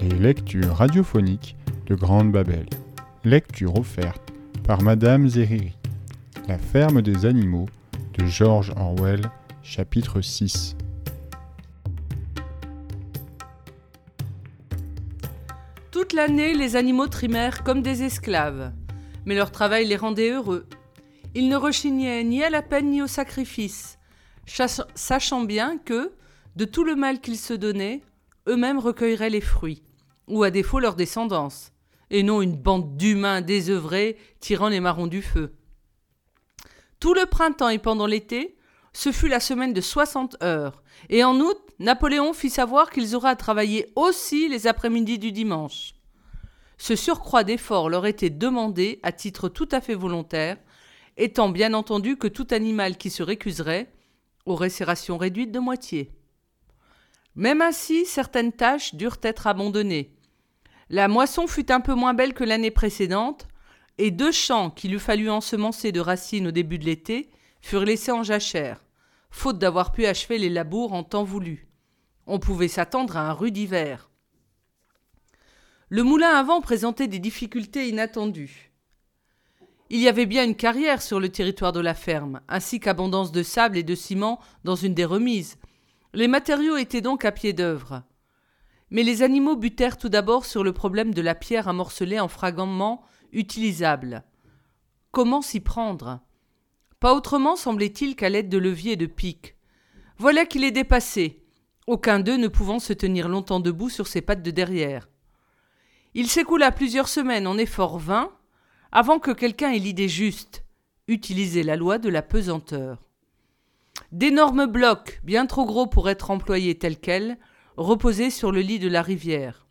Les lectures radiophoniques de Grande Babel. Lecture offerte par Madame Zeriri. La ferme des animaux de George Orwell, chapitre 6. Toute l'année, les animaux trimèrent comme des esclaves, mais leur travail les rendait heureux. Ils ne rechignaient ni à la peine ni au sacrifice, sachant bien que, de tout le mal qu'ils se donnaient, eux-mêmes recueilleraient les fruits, ou à défaut leur descendance, et non une bande d'humains désœuvrés tirant les marrons du feu. Tout le printemps et pendant l'été, ce fut la semaine de 60 heures, et en août, Napoléon fit savoir qu'ils auraient à travailler aussi les après-midi du dimanche. Ce surcroît d'efforts leur était demandé à titre tout à fait volontaire, étant bien entendu que tout animal qui se récuserait aurait ses rations réduites de moitié. Même ainsi, certaines tâches durent être abandonnées. La moisson fut un peu moins belle que l'année précédente, et deux champs qu'il eût fallu ensemencer de racines au début de l'été furent laissés en jachère, faute d'avoir pu achever les labours en temps voulu. On pouvait s'attendre à un rude hiver. Le moulin à vent présentait des difficultés inattendues. Il y avait bien une carrière sur le territoire de la ferme, ainsi qu'abondance de sable et de ciment dans une des remises, les matériaux étaient donc à pied d'œuvre. Mais les animaux butèrent tout d'abord sur le problème de la pierre amorcelée en fragments utilisables. Comment s'y prendre? Pas autrement semblait-il qu'à l'aide de leviers et de pics. Voilà qu'il est dépassé, aucun d'eux ne pouvant se tenir longtemps debout sur ses pattes de derrière. Il s'écoula plusieurs semaines en efforts vains avant que quelqu'un ait l'idée juste utiliser la loi de la pesanteur. D'énormes blocs, bien trop gros pour être employés tels quels, reposaient sur le lit de la rivière.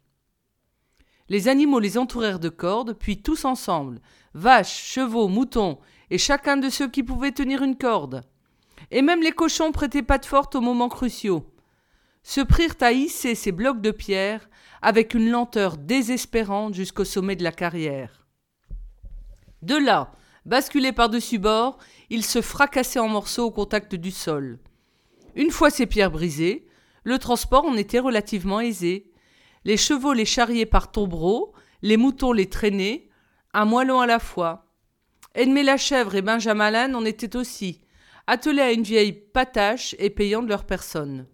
Les animaux les entourèrent de cordes, puis tous ensemble, vaches, chevaux, moutons, et chacun de ceux qui pouvaient tenir une corde. Et même les cochons prêtaient patte forte aux moments cruciaux. Se prirent à hisser ces blocs de pierre avec une lenteur désespérante jusqu'au sommet de la carrière. De là, basculés par-dessus bord, ils se fracassaient en morceaux au contact du sol. Une fois ces pierres brisées, le transport en était relativement aisé. Les chevaux les charriaient par tombereaux, les moutons les traînaient, un moellon à la fois. Edmé la chèvre et Benjamin l'âne en étaient aussi, attelés à une vieille patache et payant de leur personne.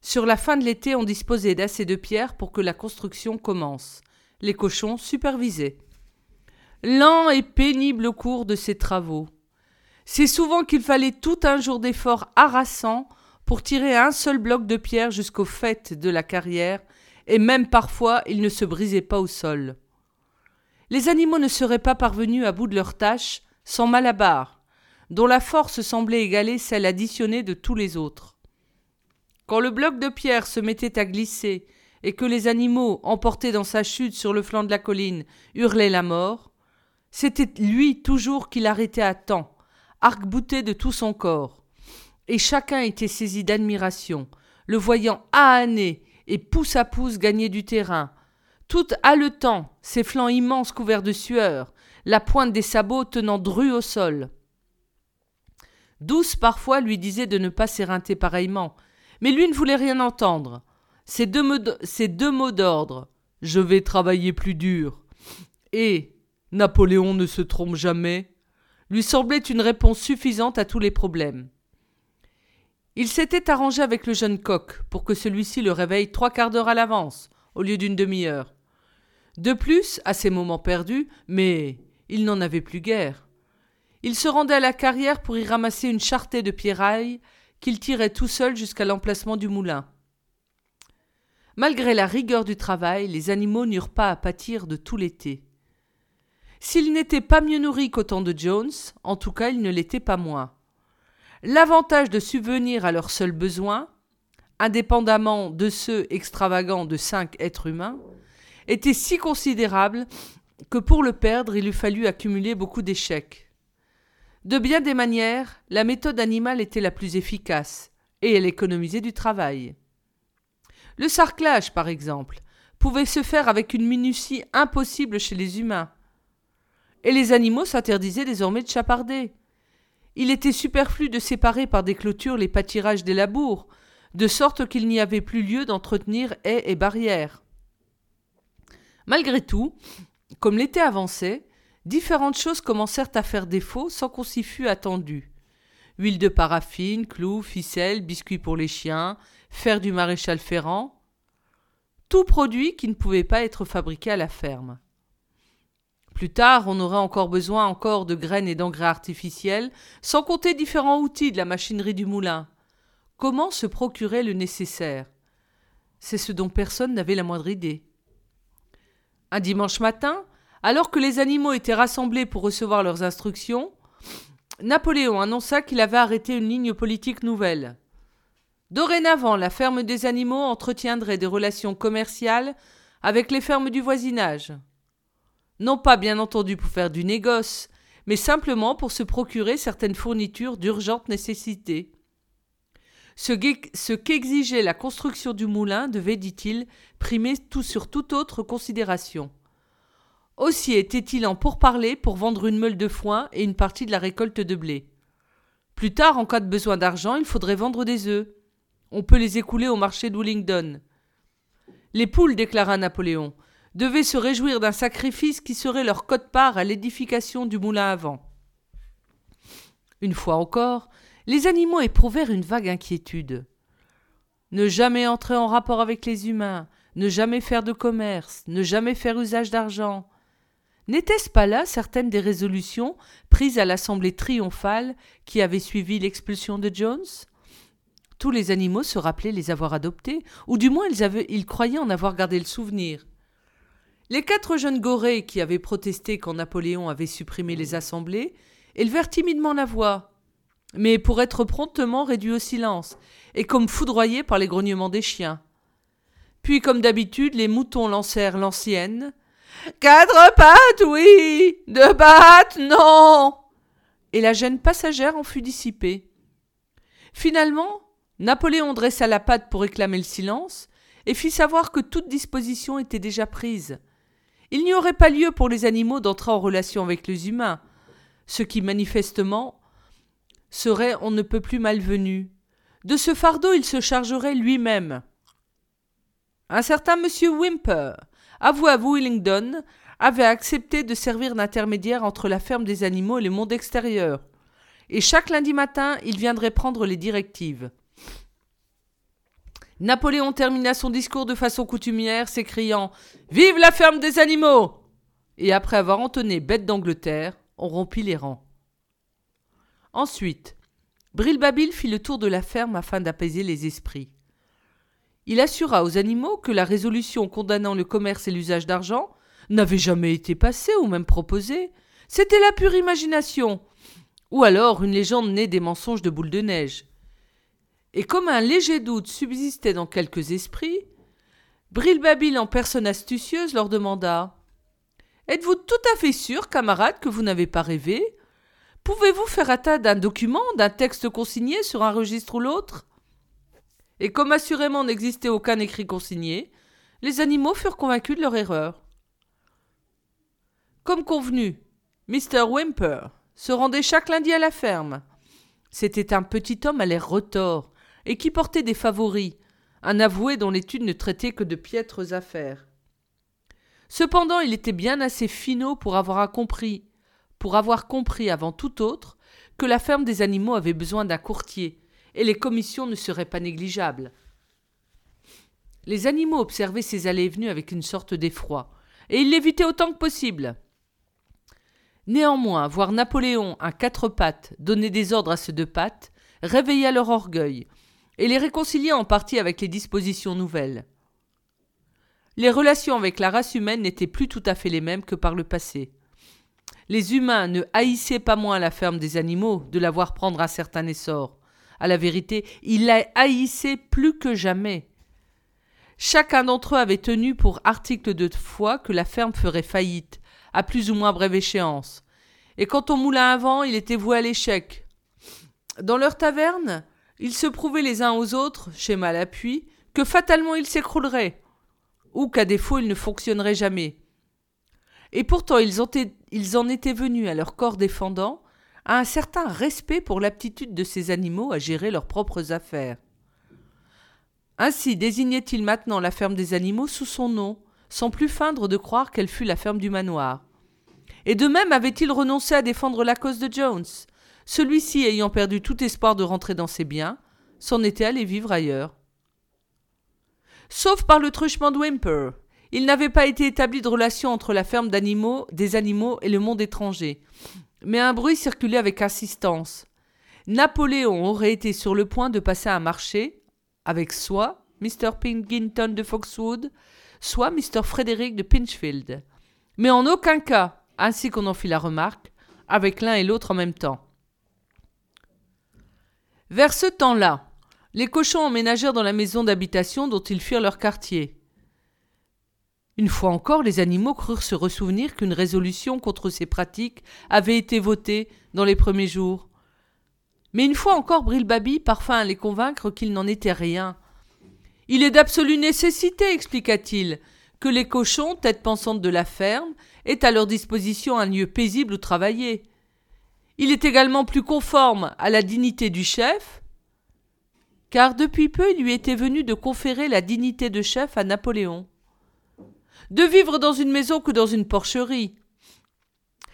Sur la fin de l'été, on disposait d'assez de pierres pour que la construction commence. Les cochons supervisaient. Lent et pénible cours de ces travaux. C'est souvent qu'il fallait tout un jour d'effort harassant pour tirer un seul bloc de pierre jusqu'au fait de la carrière, et même parfois il ne se brisait pas au sol. Les animaux ne seraient pas parvenus à bout de leur tâche sans Malabar, dont la force semblait égaler celle additionnée de tous les autres. Quand le bloc de pierre se mettait à glisser et que les animaux, emportés dans sa chute sur le flanc de la colline, hurlaient la mort, c'était lui toujours qui l'arrêtait à temps, arc-bouté de tout son corps. Et chacun était saisi d'admiration, le voyant ahané et pouce à pouce gagner du terrain, tout haletant, ses flancs immenses couverts de sueur, la pointe des sabots tenant dru au sol. Douce parfois lui disait de ne pas s'éreinter pareillement, mais lui ne voulait rien entendre. Ces deux mots d'ordre Je vais travailler plus dur et Napoléon ne se trompe jamais lui semblait une réponse suffisante à tous les problèmes. Il s'était arrangé avec le jeune coq pour que celui-ci le réveille trois quarts d'heure à l'avance, au lieu d'une demi-heure. De plus, à ces moments perdus, mais il n'en avait plus guère. Il se rendait à la carrière pour y ramasser une charretée de pierrailles qu'il tirait tout seul jusqu'à l'emplacement du moulin. Malgré la rigueur du travail, les animaux n'eurent pas à pâtir de tout l'été. S'ils n'étaient pas mieux nourris qu'au temps de Jones, en tout cas ils ne l'étaient pas moins. L'avantage de subvenir à leurs seuls besoins, indépendamment de ceux extravagants de cinq êtres humains, était si considérable que pour le perdre il eût fallu accumuler beaucoup d'échecs. De bien des manières, la méthode animale était la plus efficace, et elle économisait du travail. Le sarclage, par exemple, pouvait se faire avec une minutie impossible chez les humains et les animaux s'interdisaient désormais de chaparder. Il était superflu de séparer par des clôtures les pâtirages des labours, de sorte qu'il n'y avait plus lieu d'entretenir haies et barrières. Malgré tout, comme l'été avançait, différentes choses commencèrent à faire défaut sans qu'on s'y fût attendu. Huile de paraffine, clous, ficelles, biscuits pour les chiens, fer du maréchal Ferrand, tout produit qui ne pouvait pas être fabriqué à la ferme. Plus tard, on aurait encore besoin encore de graines et d'engrais artificiels, sans compter différents outils de la machinerie du moulin. Comment se procurer le nécessaire? C'est ce dont personne n'avait la moindre idée. Un dimanche matin, alors que les animaux étaient rassemblés pour recevoir leurs instructions, Napoléon annonça qu'il avait arrêté une ligne politique nouvelle. Dorénavant, la ferme des animaux entretiendrait des relations commerciales avec les fermes du voisinage. Non pas bien entendu pour faire du négoce, mais simplement pour se procurer certaines fournitures d'urgente nécessité. Ce qu'exigeait la construction du moulin devait, dit-il, primer tout sur toute autre considération. Aussi était-il en pourparlers pour vendre une meule de foin et une partie de la récolte de blé. Plus tard, en cas de besoin d'argent, il faudrait vendre des œufs. On peut les écouler au marché d'Wellington. Les poules, déclara Napoléon, devaient se réjouir d'un sacrifice qui serait leur cote-part à l'édification du moulin à vent. Une fois encore, les animaux éprouvèrent une vague inquiétude. Ne jamais entrer en rapport avec les humains, ne jamais faire de commerce, ne jamais faire usage d'argent. N'était-ce pas là certaines des résolutions prises à l'assemblée triomphale qui avait suivi l'expulsion de Jones? Tous les animaux se rappelaient les avoir adoptés, ou du moins ils, avaient, ils croyaient en avoir gardé le souvenir. Les quatre jeunes gorées qui avaient protesté quand Napoléon avait supprimé les assemblées élevèrent timidement la voix, mais pour être promptement réduits au silence, et comme foudroyés par les grognements des chiens. Puis, comme d'habitude, les moutons lancèrent l'ancienne. Quatre pattes, oui. Deux pattes, non. Et la gêne passagère en fut dissipée. Finalement, Napoléon dressa la patte pour réclamer le silence, et fit savoir que toute disposition était déjà prise, il n'y aurait pas lieu pour les animaux d'entrer en relation avec les humains, ce qui manifestement serait on ne peut plus malvenu. De ce fardeau il se chargerait lui-même. Un certain monsieur Wimper, avoué à Willingdon, avait accepté de servir d'intermédiaire entre la ferme des animaux et le monde extérieur, et chaque lundi matin il viendrait prendre les directives. Napoléon termina son discours de façon coutumière, s'écriant Vive la ferme des animaux Et après avoir entonné Bête d'Angleterre, on rompit les rangs. Ensuite, Brilbabil fit le tour de la ferme afin d'apaiser les esprits. Il assura aux animaux que la résolution condamnant le commerce et l'usage d'argent n'avait jamais été passée ou même proposée. C'était la pure imagination, ou alors une légende née des mensonges de boule de neige. Et comme un léger doute subsistait dans quelques esprits, Brilbabil en personne astucieuse leur demanda Êtes-vous tout à fait sûr, camarade, que vous n'avez pas rêvé? Pouvez-vous faire état d'un document, d'un texte consigné sur un registre ou l'autre? Et comme assurément n'existait aucun écrit consigné, les animaux furent convaincus de leur erreur. Comme convenu, Mr. Wimper se rendait chaque lundi à la ferme. C'était un petit homme à l'air retors, et qui portait des favoris, un avoué dont l'étude ne traitait que de piètres affaires. Cependant, il était bien assez finaud pour avoir compris, pour avoir compris avant tout autre, que la ferme des animaux avait besoin d'un courtier, et les commissions ne seraient pas négligeables. Les animaux observaient ses allées et venues avec une sorte d'effroi, et ils l'évitaient autant que possible. Néanmoins, voir Napoléon, un quatre pattes, donner des ordres à ses deux pattes, réveilla leur orgueil, et les réconcilier en partie avec les dispositions nouvelles. Les relations avec la race humaine n'étaient plus tout à fait les mêmes que par le passé. Les humains ne haïssaient pas moins la ferme des animaux de la voir prendre un certain essor. À la vérité, ils la haïssaient plus que jamais. Chacun d'entre eux avait tenu pour article de foi que la ferme ferait faillite, à plus ou moins brève échéance. Et quant au moulin à vent, il était voué à l'échec. Dans leur taverne, ils se prouvaient les uns aux autres, schéma à l'appui, que fatalement ils s'écrouleraient, ou qu'à défaut ils ne fonctionneraient jamais. Et pourtant ils, ils en étaient venus à leur corps défendant à un certain respect pour l'aptitude de ces animaux à gérer leurs propres affaires. Ainsi désignait-il maintenant la ferme des animaux sous son nom, sans plus feindre de croire qu'elle fût la ferme du manoir. Et de même avait-il renoncé à défendre la cause de Jones. Celui-ci, ayant perdu tout espoir de rentrer dans ses biens, s'en était allé vivre ailleurs. Sauf par le truchement de Wimper, il n'avait pas été établi de relation entre la ferme d'animaux, des animaux et le monde étranger. Mais un bruit circulait avec insistance. Napoléon aurait été sur le point de passer un marché, avec soit Mr. Pinginton de Foxwood, soit Mr. Frédéric de Pinchfield. Mais en aucun cas, ainsi qu'on en fit la remarque, avec l'un et l'autre en même temps. Vers ce temps-là, les cochons emménagèrent dans la maison d'habitation dont ils firent leur quartier. Une fois encore, les animaux crurent se ressouvenir qu'une résolution contre ces pratiques avait été votée dans les premiers jours. Mais une fois encore, Brilbabi parvint à les convaincre qu'il n'en était rien. Il est d'absolue nécessité, expliqua-t-il, que les cochons, tête pensante de la ferme, aient à leur disposition un lieu paisible où travailler. Il est également plus conforme à la dignité du chef, car depuis peu il lui était venu de conférer la dignité de chef à Napoléon de vivre dans une maison que dans une porcherie.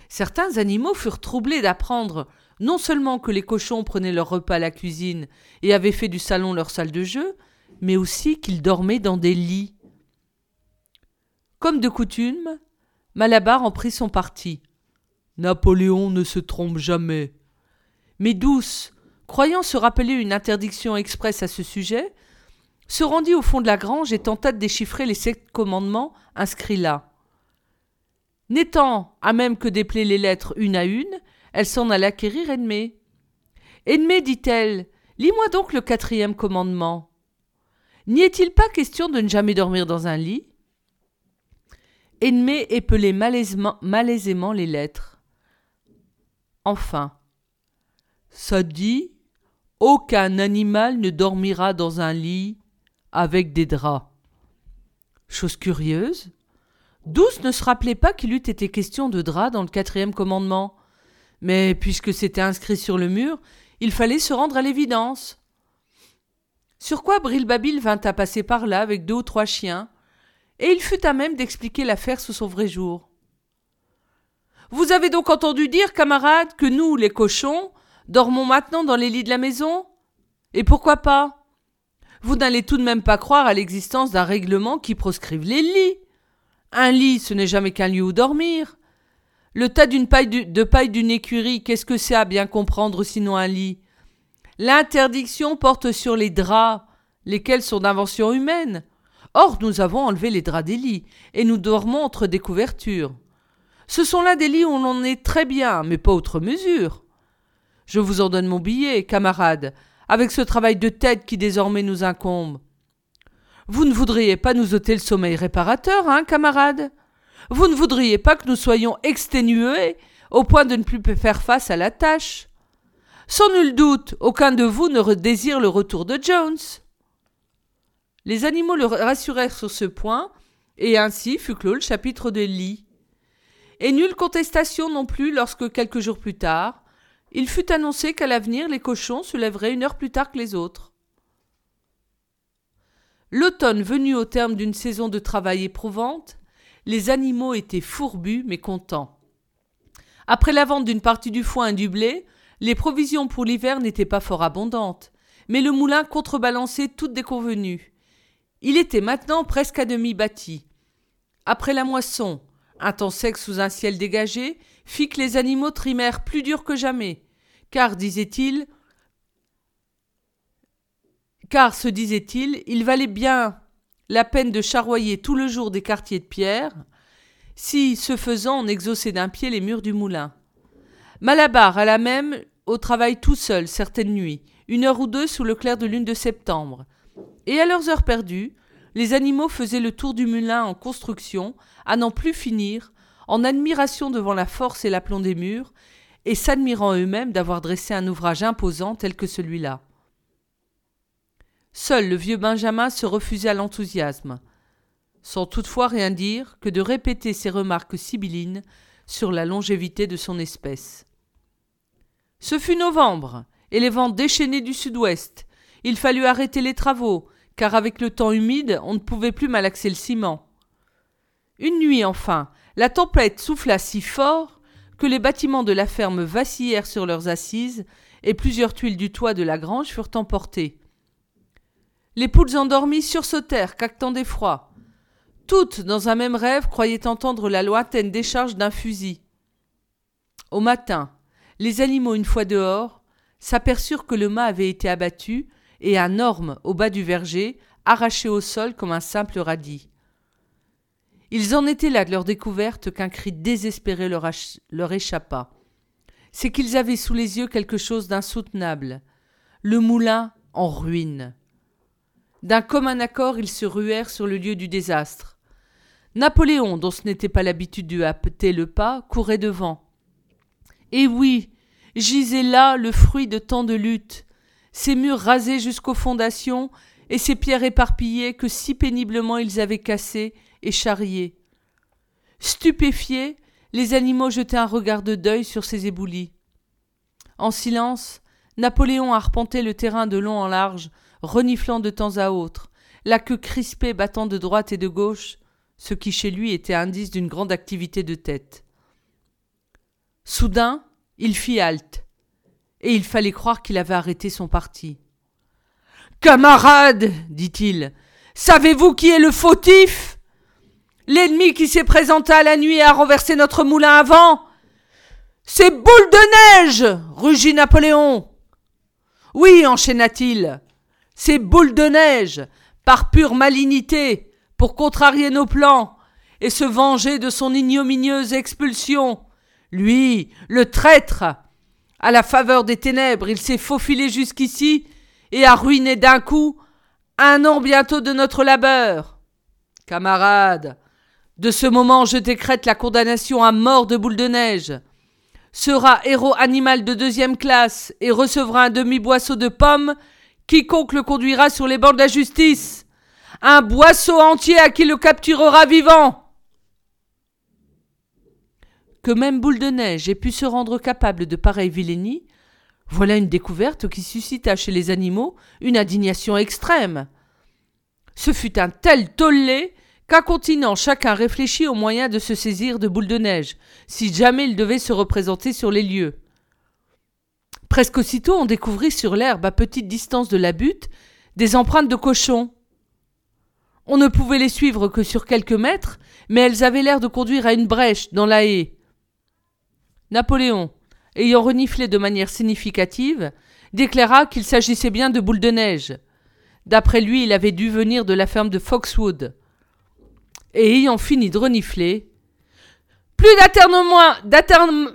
Certains animaux furent troublés d'apprendre non seulement que les cochons prenaient leur repas à la cuisine et avaient fait du salon leur salle de jeu, mais aussi qu'ils dormaient dans des lits. Comme de coutume, Malabar en prit son parti. Napoléon ne se trompe jamais. Mais Douce, croyant se rappeler une interdiction expresse à ce sujet, se rendit au fond de la grange et tenta de déchiffrer les sept commandements inscrits là. N'étant à même que d'épeler les lettres une à une, elle s'en alla quérir Edmé. Edmé, dit-elle, lis-moi donc le quatrième commandement. N'y est-il pas question de ne jamais dormir dans un lit? Edmé épelait malaisément, malaisément les lettres. Enfin, ça dit aucun animal ne dormira dans un lit avec des draps. Chose curieuse, Douce ne se rappelait pas qu'il eût été question de draps dans le quatrième commandement. Mais puisque c'était inscrit sur le mur, il fallait se rendre à l'évidence. Sur quoi Brilbabil vint à passer par là avec deux ou trois chiens, et il fut à même d'expliquer l'affaire sous son vrai jour. Vous avez donc entendu dire, camarades, que nous, les cochons, dormons maintenant dans les lits de la maison? Et pourquoi pas? Vous n'allez tout de même pas croire à l'existence d'un règlement qui proscrive les lits. Un lit, ce n'est jamais qu'un lieu où dormir. Le tas d'une paille de paille d'une écurie, qu'est-ce que c'est à bien comprendre sinon un lit? L'interdiction porte sur les draps, lesquels sont d'invention humaine. Or, nous avons enlevé les draps des lits, et nous dormons entre des couvertures. Ce sont là des lits où l'on est très bien, mais pas outre mesure. Je vous en donne mon billet, camarade, avec ce travail de tête qui désormais nous incombe. Vous ne voudriez pas nous ôter le sommeil réparateur, hein, camarade Vous ne voudriez pas que nous soyons exténués au point de ne plus faire face à la tâche Sans nul doute, aucun de vous ne désire le retour de Jones. Les animaux le rassurèrent sur ce point, et ainsi fut clos le chapitre de lit. Et nulle contestation non plus lorsque, quelques jours plus tard, il fut annoncé qu'à l'avenir les cochons se lèveraient une heure plus tard que les autres. L'automne venu au terme d'une saison de travail éprouvante, les animaux étaient fourbus mais contents. Après la vente d'une partie du foin et du blé, les provisions pour l'hiver n'étaient pas fort abondantes, mais le moulin contrebalançait toutes déconvenues. Il était maintenant presque à demi bâti. Après la moisson, un temps sec sous un ciel dégagé fit que les animaux trimèrent plus dur que jamais, car, disait-il, car, se disait-il, il valait bien la peine de charroyer tout le jour des quartiers de pierre, si, ce faisant, on exauçait d'un pied les murs du moulin. Malabar alla même au travail tout seul certaines nuits, une heure ou deux sous le clair de lune de septembre, et à leurs heures perdues, les animaux faisaient le tour du moulin en construction, à n'en plus finir, en admiration devant la force et l'aplomb des murs, et s'admirant eux-mêmes d'avoir dressé un ouvrage imposant tel que celui-là. Seul le vieux Benjamin se refusait à l'enthousiasme, sans toutefois rien dire que de répéter ses remarques sibyllines sur la longévité de son espèce. Ce fut novembre, et les vents déchaînés du sud-ouest. Il fallut arrêter les travaux, car avec le temps humide, on ne pouvait plus malaxer le ciment. Une nuit enfin, la tempête souffla si fort que les bâtiments de la ferme vacillèrent sur leurs assises et plusieurs tuiles du toit de la grange furent emportées. Les poules endormies sursautèrent, cactant d'effroi. Toutes, dans un même rêve, croyaient entendre la lointaine décharge d'un fusil. Au matin, les animaux, une fois dehors, s'aperçurent que le mât avait été abattu et un orme au bas du verger, arraché au sol comme un simple radis. Ils en étaient là de leur découverte qu'un cri désespéré leur, échappa. C'est qu'ils avaient sous les yeux quelque chose d'insoutenable. Le moulin en ruine. D'un commun accord, ils se ruèrent sur le lieu du désastre. Napoléon, dont ce n'était pas l'habitude de hâter le pas, courait devant. Et oui, gisait là le fruit de tant de luttes, ces murs rasés jusqu'aux fondations et ces pierres éparpillées que si péniblement ils avaient cassées et charriées. Stupéfiés, les animaux jetaient un regard de deuil sur ces éboulis. En silence, Napoléon arpentait le terrain de long en large, reniflant de temps à autre, la queue crispée battant de droite et de gauche, ce qui chez lui était indice d'une grande activité de tête. Soudain, il fit halte, et il fallait croire qu'il avait arrêté son parti. Camarades, dit-il, savez-vous qui est le fautif? L'ennemi qui s'est présenté à la nuit et a renversé notre moulin à vent? C'est boule de neige rugit Napoléon. Oui, enchaîna-t-il, c'est boule de neige, par pure malignité, pour contrarier nos plans et se venger de son ignominieuse expulsion. Lui, le traître, à la faveur des ténèbres, il s'est faufilé jusqu'ici et a ruiné d'un coup un an bientôt de notre labeur. Camarade, de ce moment je décrète la condamnation à mort de boule de neige. Sera héros animal de deuxième classe et recevra un demi-boisseau de pommes quiconque le conduira sur les bancs de la justice. Un boisseau entier à qui le capturera vivant que même Boule de Neige ait pu se rendre capable de pareille vilainie, voilà une découverte qui suscita chez les animaux une indignation extrême. Ce fut un tel tollé qu'incontinent chacun réfléchit au moyen de se saisir de Boule de Neige, si jamais il devait se représenter sur les lieux. Presque aussitôt on découvrit sur l'herbe à petite distance de la butte des empreintes de cochons. On ne pouvait les suivre que sur quelques mètres, mais elles avaient l'air de conduire à une brèche dans la haie. Napoléon, ayant reniflé de manière significative, déclara qu'il s'agissait bien de boules de neige. D'après lui, il avait dû venir de la ferme de Foxwood. Et ayant fini de renifler, plus d'aternement,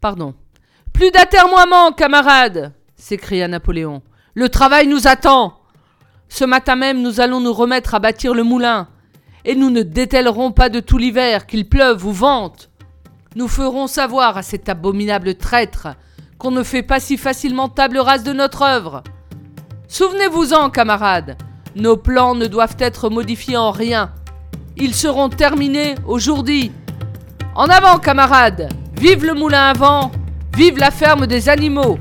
pardon, plus d'atermoiement, camarades s'écria Napoléon. Le travail nous attend. Ce matin même, nous allons nous remettre à bâtir le moulin, et nous ne détellerons pas de tout l'hiver, qu'il pleuve ou vente. Nous ferons savoir à cet abominable traître qu'on ne fait pas si facilement table rase de notre œuvre. Souvenez-vous-en, camarades, nos plans ne doivent être modifiés en rien. Ils seront terminés aujourd'hui. En avant, camarades Vive le moulin à vent Vive la ferme des animaux